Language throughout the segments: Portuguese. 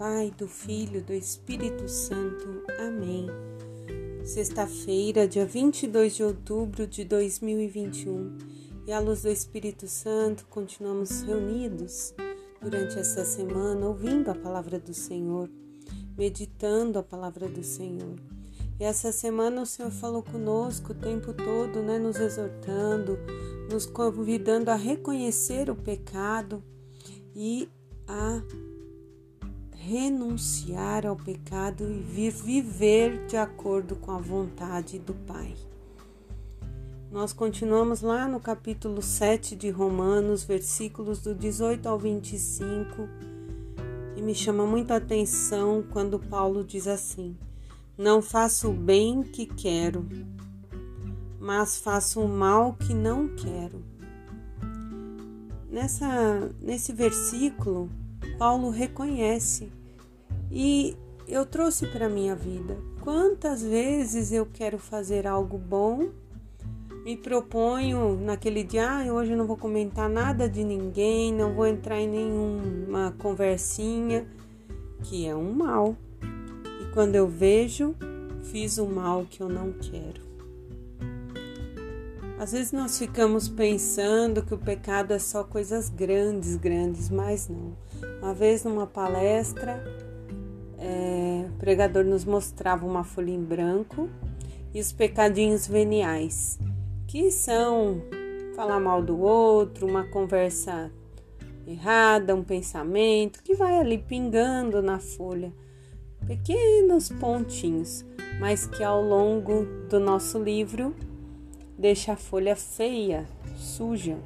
Pai, do Filho, do Espírito Santo. Amém. Sexta-feira, dia 22 de outubro de 2021, e à luz do Espírito Santo, continuamos reunidos durante essa semana, ouvindo a palavra do Senhor, meditando a palavra do Senhor. E essa semana o Senhor falou conosco o tempo todo, né, nos exortando, nos convidando a reconhecer o pecado e a renunciar ao pecado e viver de acordo com a vontade do Pai. Nós continuamos lá no capítulo 7 de Romanos, versículos do 18 ao 25, e me chama muito a atenção quando Paulo diz assim: Não faço o bem que quero, mas faço o mal que não quero. Nessa, nesse versículo, Paulo reconhece. E eu trouxe para minha vida. Quantas vezes eu quero fazer algo bom, me proponho naquele dia, ah, hoje eu não vou comentar nada de ninguém, não vou entrar em nenhuma conversinha, que é um mal. E quando eu vejo, fiz o mal que eu não quero. Às vezes nós ficamos pensando que o pecado é só coisas grandes, grandes, mas não. Uma vez numa palestra, é, o pregador nos mostrava uma folha em branco e os pecadinhos veniais, que são falar mal do outro, uma conversa errada, um pensamento que vai ali pingando na folha, pequenos pontinhos, mas que ao longo do nosso livro deixa a folha feia, suja.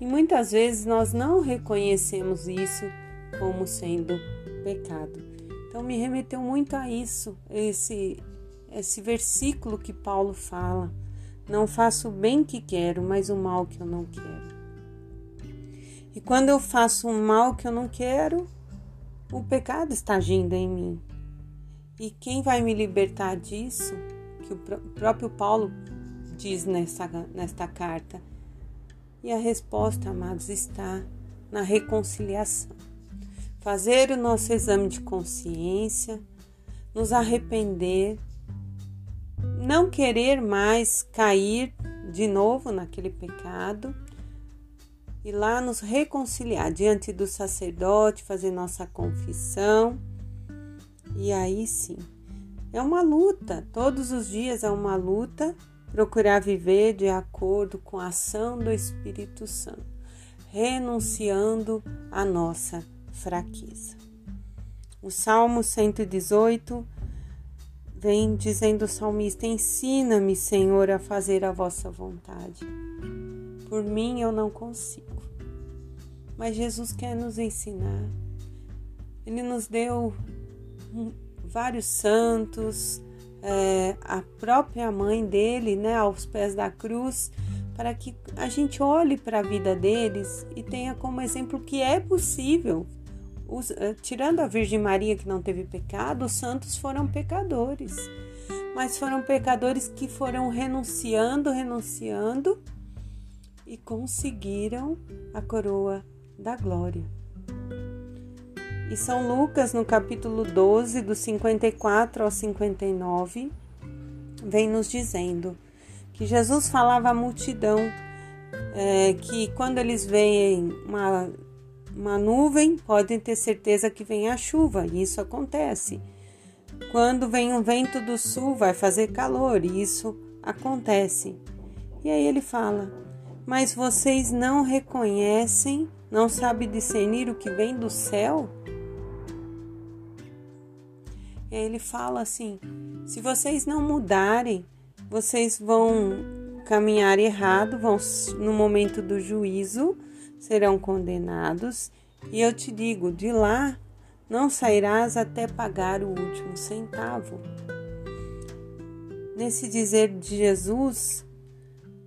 E muitas vezes nós não reconhecemos isso como sendo pecado. Então me remeteu muito a isso, esse esse versículo que Paulo fala: não faço o bem que quero, mas o mal que eu não quero. E quando eu faço o mal que eu não quero, o pecado está agindo em mim. E quem vai me libertar disso? Que o próprio Paulo diz nessa, nesta carta. E a resposta, amados, está na reconciliação. Fazer o nosso exame de consciência, nos arrepender, não querer mais cair de novo naquele pecado e lá nos reconciliar diante do sacerdote, fazer nossa confissão. E aí sim, é uma luta, todos os dias é uma luta procurar viver de acordo com a ação do Espírito Santo, renunciando à nossa fraqueza. O Salmo 118 vem dizendo o salmista: Ensina-me, Senhor, a fazer a vossa vontade. Por mim eu não consigo. Mas Jesus quer nos ensinar. Ele nos deu vários santos, é, a própria mãe dele, né, aos pés da cruz, para que a gente olhe para a vida deles e tenha como exemplo que é possível. Os, é, tirando a Virgem Maria que não teve pecado, os santos foram pecadores, mas foram pecadores que foram renunciando, renunciando e conseguiram a coroa da glória. E São Lucas, no capítulo 12, do 54 ao 59, vem nos dizendo que Jesus falava à multidão é, que quando eles veem uma, uma nuvem, podem ter certeza que vem a chuva, e isso acontece. Quando vem um vento do sul, vai fazer calor, e isso acontece. E aí ele fala: Mas vocês não reconhecem, não sabem discernir o que vem do céu? E aí ele fala assim: se vocês não mudarem, vocês vão caminhar errado, vão no momento do juízo serão condenados. E eu te digo, de lá não sairás até pagar o último centavo. Nesse dizer de Jesus,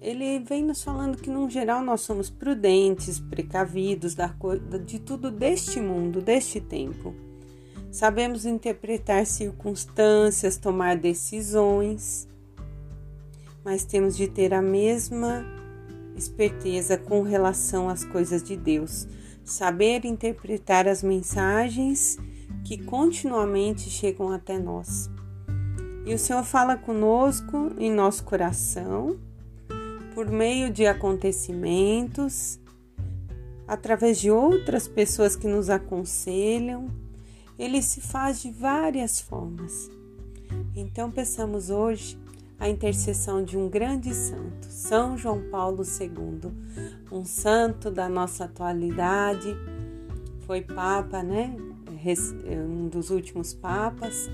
ele vem nos falando que, no geral, nós somos prudentes, precavidos de tudo deste mundo, deste tempo. Sabemos interpretar circunstâncias, tomar decisões, mas temos de ter a mesma esperteza com relação às coisas de Deus, saber interpretar as mensagens que continuamente chegam até nós. E o Senhor fala conosco em nosso coração, por meio de acontecimentos, através de outras pessoas que nos aconselham. Ele se faz de várias formas. Então, peçamos hoje a intercessão de um grande santo, São João Paulo II, um santo da nossa atualidade, foi papa, né? Um dos últimos papas,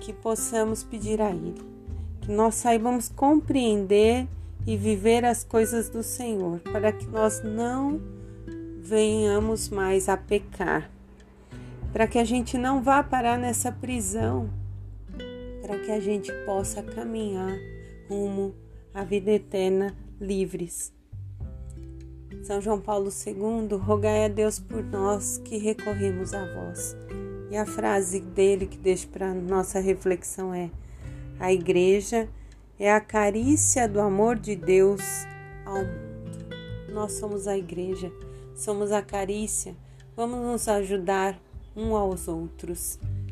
que possamos pedir a ele, que nós saibamos compreender e viver as coisas do Senhor, para que nós não venhamos mais a pecar, para que a gente não vá parar nessa prisão para que a gente possa caminhar rumo à vida eterna livres. São João Paulo II, rogai a Deus por nós que recorremos a vós. E a frase dele que deixo para nossa reflexão é: A igreja é a carícia do amor de Deus ao mundo. Nós somos a igreja, somos a carícia. Vamos nos ajudar um aos outros.